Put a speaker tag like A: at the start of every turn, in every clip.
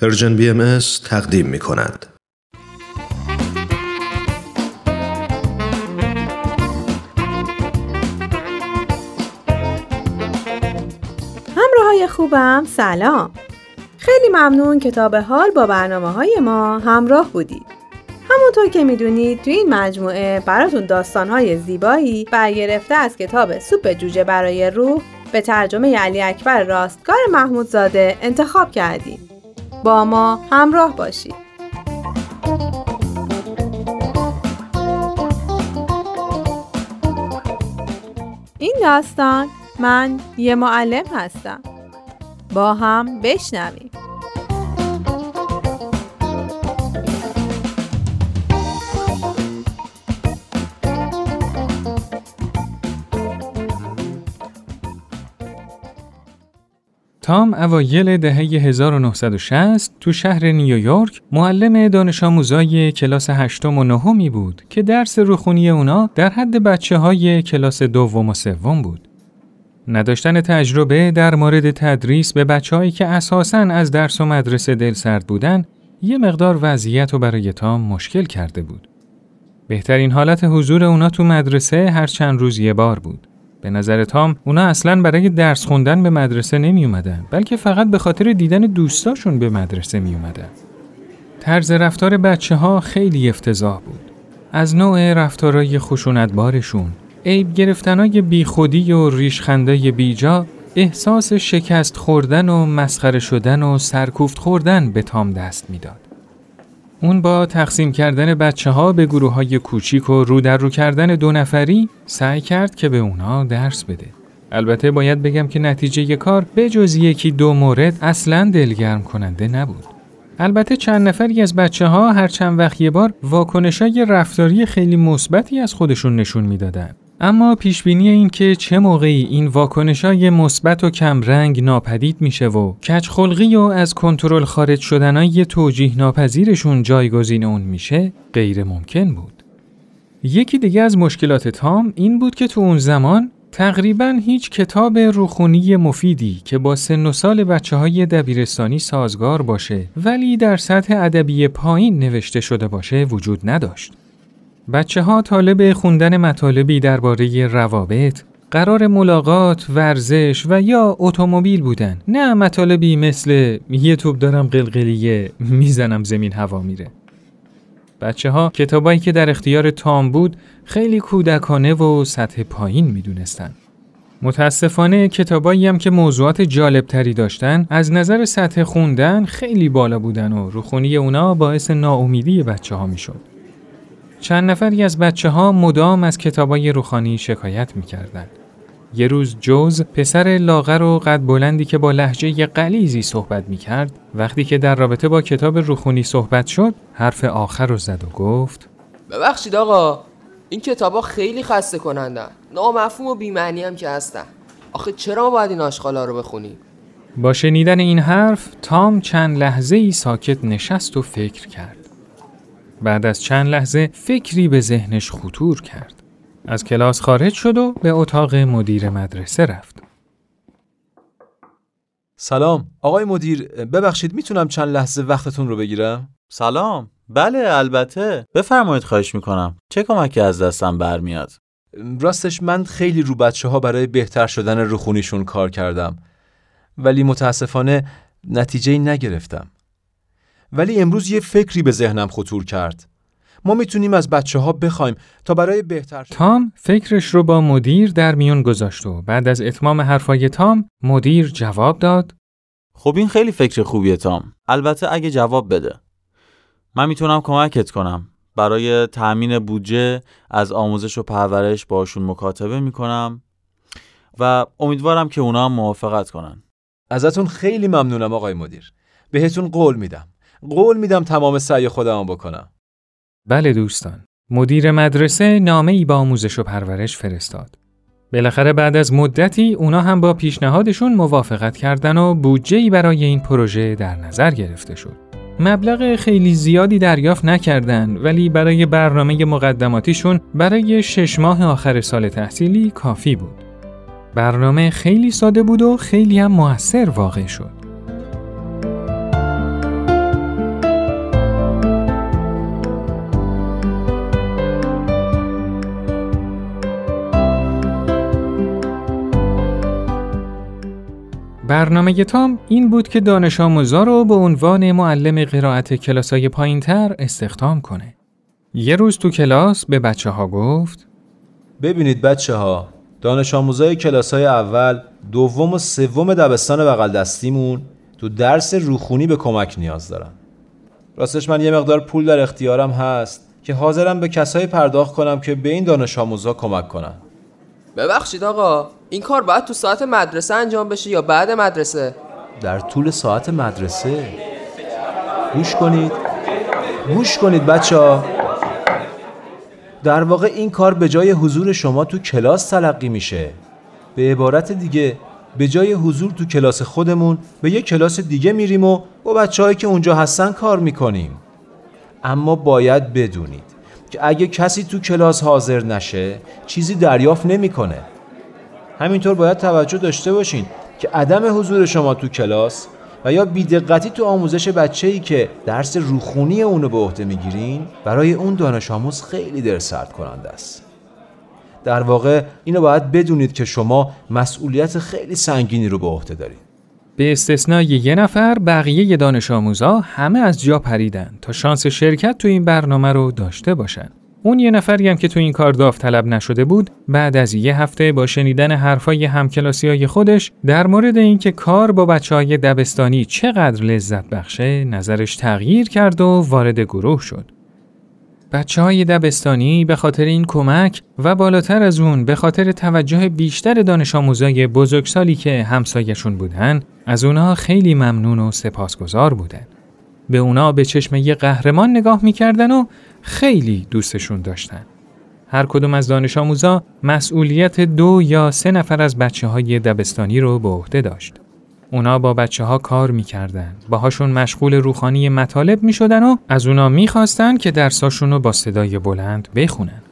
A: Persian BM تقدیم می کند.
B: همراه خوبم سلام خیلی ممنون که تا به حال با برنامه های ما همراه بودید همونطور که می‌دونید تو این مجموعه براتون داستانهای زیبایی برگرفته از کتاب سوپ جوجه برای روح به ترجمه علی اکبر راستگار محمودزاده انتخاب کردیم. با ما همراه باشید. این داستان من یه معلم هستم. با هم بشنویم.
C: تام اوایل دهه 1960 تو شهر نیویورک معلم دانش آموزای کلاس هشتم و نهمی بود که درس روخونی اونا در حد بچه های کلاس دوم و سوم بود. نداشتن تجربه در مورد تدریس به بچههایی که اساساً از درس و مدرسه دل سرد بودن یه مقدار وضعیت رو برای تام مشکل کرده بود. بهترین حالت حضور اونا تو مدرسه هر چند روز یه بار بود. به نظر تام اونا اصلا برای درس خوندن به مدرسه نمی اومدن بلکه فقط به خاطر دیدن دوستاشون به مدرسه می اومدن. طرز رفتار بچه ها خیلی افتضاح بود. از نوع رفتارای خشونتبارشون، عیب گرفتنای بیخودی و ریشخنده بیجا، احساس شکست خوردن و مسخره شدن و سرکوفت خوردن به تام دست می‌داد. اون با تقسیم کردن بچه ها به گروه های کوچیک و رو در رو کردن دو نفری سعی کرد که به اونا درس بده. البته باید بگم که نتیجه کار به جز یکی دو مورد اصلا دلگرم کننده نبود. البته چند نفری از بچه ها هر چند وقت یه بار واکنش های رفتاری خیلی مثبتی از خودشون نشون می‌دادن. اما پیشبینی این که چه موقعی این واکنش های مثبت و کمرنگ ناپدید میشه و کچخلقی و از کنترل خارج شدن های توجیه ناپذیرشون جایگزین اون میشه غیر ممکن بود. یکی دیگه از مشکلات تام این بود که تو اون زمان تقریبا هیچ کتاب روخونی مفیدی که با سن و سال بچه های دبیرستانی سازگار باشه ولی در سطح ادبی پایین نوشته شده باشه وجود نداشت. بچه ها طالب خوندن مطالبی درباره روابط، قرار ملاقات، ورزش و یا اتومبیل بودن. نه مطالبی مثل یه توپ دارم قلقلیه می‌زنم زمین هوا میره. بچه ها کتابایی که در اختیار تام بود خیلی کودکانه و سطح پایین می‌دونستن. متاسفانه کتابایی هم که موضوعات جالب تری داشتن از نظر سطح خوندن خیلی بالا بودن و روخونی اونا باعث ناامیدی بچه ها می‌شد. چند نفری از بچه ها مدام از کتابای روخانی شکایت می‌کردند. یه روز جوز پسر لاغر و قد بلندی که با لحجه قلیزی صحبت می‌کرد وقتی که در رابطه با کتاب روخونی صحبت شد حرف آخر رو زد و گفت
D: ببخشید آقا این کتابا خیلی خسته کنندن. نامفهوم و بیمعنی هم که هستن. آخه چرا ما باید این آشغالا رو بخونیم؟
C: با شنیدن این حرف تام چند لحظه ای ساکت نشست و فکر کرد. بعد از چند لحظه فکری به ذهنش خطور کرد. از کلاس خارج شد و به اتاق مدیر مدرسه رفت.
E: سلام. آقای مدیر ببخشید می‌تونم چند لحظه وقتتون رو بگیرم؟
F: سلام. بله البته. بفرمایید خواهش می‌کنم. چه کمکی از دستم برمیاد؟
E: راستش من خیلی رو بچه ها برای بهتر شدن روخونیشون کار کردم. ولی متاسفانه نتیجه نگرفتم. ولی امروز یه فکری به ذهنم خطور کرد. ما می‌تونیم از بچه ها بخوایم تا برای بهتر
C: تام فکرش رو با مدیر در میون گذاشت و بعد از اتمام حرفای تام مدیر جواب داد.
F: خب این خیلی فکر خوبیه تام. البته اگه جواب بده. من می‌تونم کمکت کنم. برای تأمین بودجه از آموزش و پرورش باشون مکاتبه می‌کنم و امیدوارم که اونا هم موافقت کنن.
E: ازتون خیلی ممنونم آقای مدیر. بهتون قول میدم. قول میدم تمام سعی خودم بکنم.
C: بله دوستان. مدیر مدرسه نامه ای با آموزش و پرورش فرستاد. بالاخره بعد از مدتی اونا هم با پیشنهادشون موافقت کردن و بودجه برای این پروژه در نظر گرفته شد. مبلغ خیلی زیادی دریافت نکردن ولی برای برنامه مقدماتیشون برای شش ماه آخر سال تحصیلی کافی بود. برنامه خیلی ساده بود و خیلی هم موثر واقع شد. برنامه تام این بود که دانش آموزا رو به عنوان معلم قرائت کلاسای پایین تر استخدام کنه. یه روز تو کلاس به بچه ها گفت
E: ببینید بچه ها دانش آموزای کلاس های اول دوم و سوم دبستان بغل دستیمون تو درس روخونی به کمک نیاز دارن راستش من یه مقدار پول در اختیارم هست که حاضرم به کسایی پرداخت کنم که به این دانش آموزا کمک کنن
D: ببخشید آقا این کار باید تو ساعت مدرسه انجام بشه یا بعد مدرسه؟
E: در طول ساعت مدرسه. گوش کنید. گوش کنید بچه ها در واقع این کار به جای حضور شما تو کلاس تلقی میشه. به عبارت دیگه به جای حضور تو کلاس خودمون به یه کلاس دیگه میریم و با بچه که اونجا هستن کار می‌کنیم. اما باید بدونید که اگه کسی تو کلاس حاضر نشه چیزی دریافت نمی‌کنه. همینطور باید توجه داشته باشین که عدم حضور شما تو کلاس و یا بیدقتی تو آموزش بچه ای که درس روخونی اونو به عهده می‌گیرین برای اون دانش آموز خیلی در سرد کننده است در واقع اینو باید بدونید که شما مسئولیت خیلی سنگینی رو به عهده دارید
C: به استثنای یه نفر بقیه دانش آموزا همه از جا پریدن تا شانس شرکت تو این برنامه رو داشته باشن. اون یه نفری هم که تو این کار داوطلب نشده بود بعد از یه هفته با شنیدن حرفای همکلاسی های خودش در مورد اینکه کار با بچه های دبستانی چقدر لذت بخشه نظرش تغییر کرد و وارد گروه شد. بچه های دبستانی به خاطر این کمک و بالاتر از اون به خاطر توجه بیشتر دانش آموزای بزرگسالی که همسایشون بودن از اونها خیلی ممنون و سپاسگزار بودن. به اونا به چشم یه قهرمان نگاه می‌کردن و خیلی دوستشون داشتن. هر کدوم از دانش آموزا مسئولیت دو یا سه نفر از بچه های دبستانی رو به عهده داشت. اونا با بچه ها کار می‌کردن. باهاشون مشغول روخانی مطالب می‌شدن و از اونا می‌خواستن که درساشون رو با صدای بلند بخونن.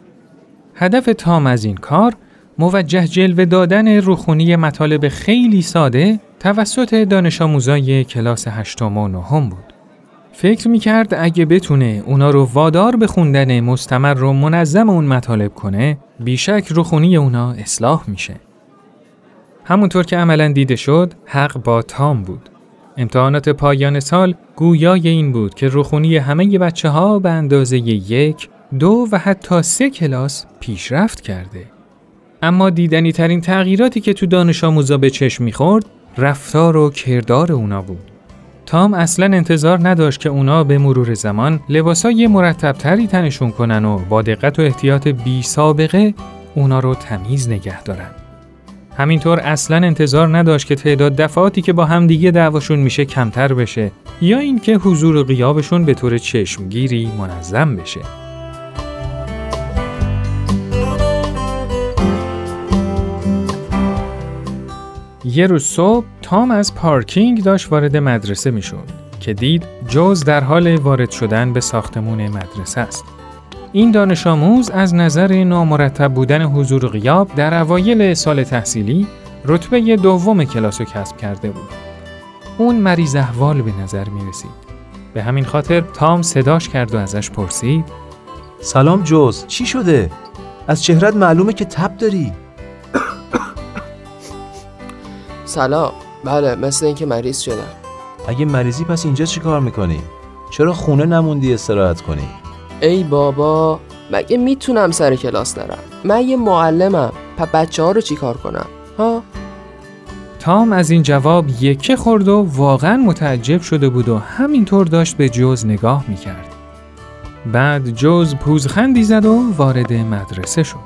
C: هدف تام از این کار موجه جلوه دادن روخونی مطالب خیلی ساده توسط دانش آموزای کلاس هشتم و نهم بود. فکر می‌کرد اگه بتونه اونا رو وادار به خوندن مستمر و منظم اون مطالب کنه بیشک روخونی اونا اصلاح میشه. همونطور که عملا دیده شد حق با تام بود. امتحانات پایان سال گویای این بود که روخونی همه بچه ها به اندازه یک، دو و حتی سه کلاس پیشرفت کرده. اما دیدنی ترین تغییراتی که تو دانش آموزا به چشم می‌خورد رفتار و کردار اونا بود. تام اصلا انتظار نداشت که اونا به مرور زمان لباسای مرتبتری تنشون کنن و با دقت و احتیاط بی سابقه اونا رو تمیز نگه دارن. همینطور اصلا انتظار نداشت که تعداد دفعاتی که با همدیگه دعواشون میشه کمتر بشه یا اینکه حضور و غیابشون به طور چشمگیری منظم بشه. یه روز صبح تام از پارکینگ داشت وارد مدرسه می‌شد که دید جوز در حال وارد شدن به ساختمون مدرسه است. این دانش آموز از نظر نامرتب بودن حضور غیاب در اوایل سال تحصیلی رتبه دوم کلاس کسب کرده بود. اون مریض احوال به نظر می رسید. به همین خاطر تام صداش کرد و ازش پرسید
E: سلام جوز چی شده؟ از چهرت معلومه که تب داری؟
D: سلام. بله مثل اینکه مریض شدم.
E: اگه مریضی پس اینجا چی کار می‌کنی؟ چرا خونه نموندی استراحت کنی؟
D: ای بابا مگه می‌تونم سر کلاس نرم من یه معلمم. پا بچه ها رو چی کار کنم؟ ها؟
C: تام از این جواب یکه خورد و واقعا متعجب شده بود و همینطور داشت به جوز نگاه می‌کرد. بعد جوز پوزخندی زد و وارد مدرسه شد.